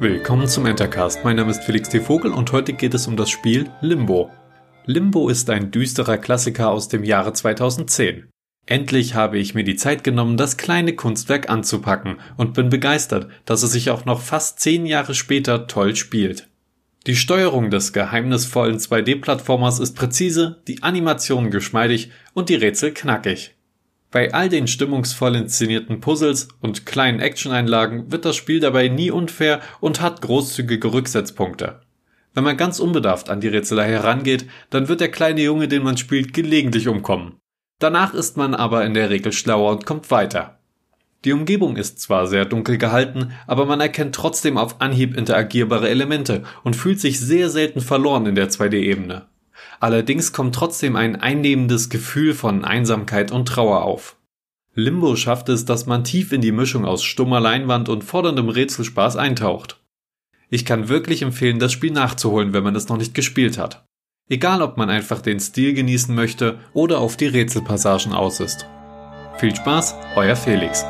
Willkommen zum Entercast. Mein Name ist Felix T. Vogel und heute geht es um das Spiel Limbo. Limbo ist ein düsterer Klassiker aus dem Jahre 2010. Endlich habe ich mir die Zeit genommen, das kleine Kunstwerk anzupacken und bin begeistert, dass es sich auch noch fast zehn Jahre später toll spielt. Die Steuerung des geheimnisvollen 2D-Plattformers ist präzise, die Animation geschmeidig und die Rätsel knackig. Bei all den stimmungsvoll inszenierten Puzzles und kleinen Action-Einlagen wird das Spiel dabei nie unfair und hat großzügige Rücksetzpunkte. Wenn man ganz unbedarft an die Rätselei herangeht, dann wird der kleine Junge, den man spielt, gelegentlich umkommen. Danach ist man aber in der Regel schlauer und kommt weiter. Die Umgebung ist zwar sehr dunkel gehalten, aber man erkennt trotzdem auf Anhieb interagierbare Elemente und fühlt sich sehr selten verloren in der 2D-Ebene. Allerdings kommt trotzdem ein einnehmendes Gefühl von Einsamkeit und Trauer auf. Limbo schafft es, dass man tief in die Mischung aus stummer Leinwand und forderndem Rätselspaß eintaucht. Ich kann wirklich empfehlen, das Spiel nachzuholen, wenn man es noch nicht gespielt hat. Egal ob man einfach den Stil genießen möchte oder auf die Rätselpassagen aus ist. Viel Spaß, euer Felix.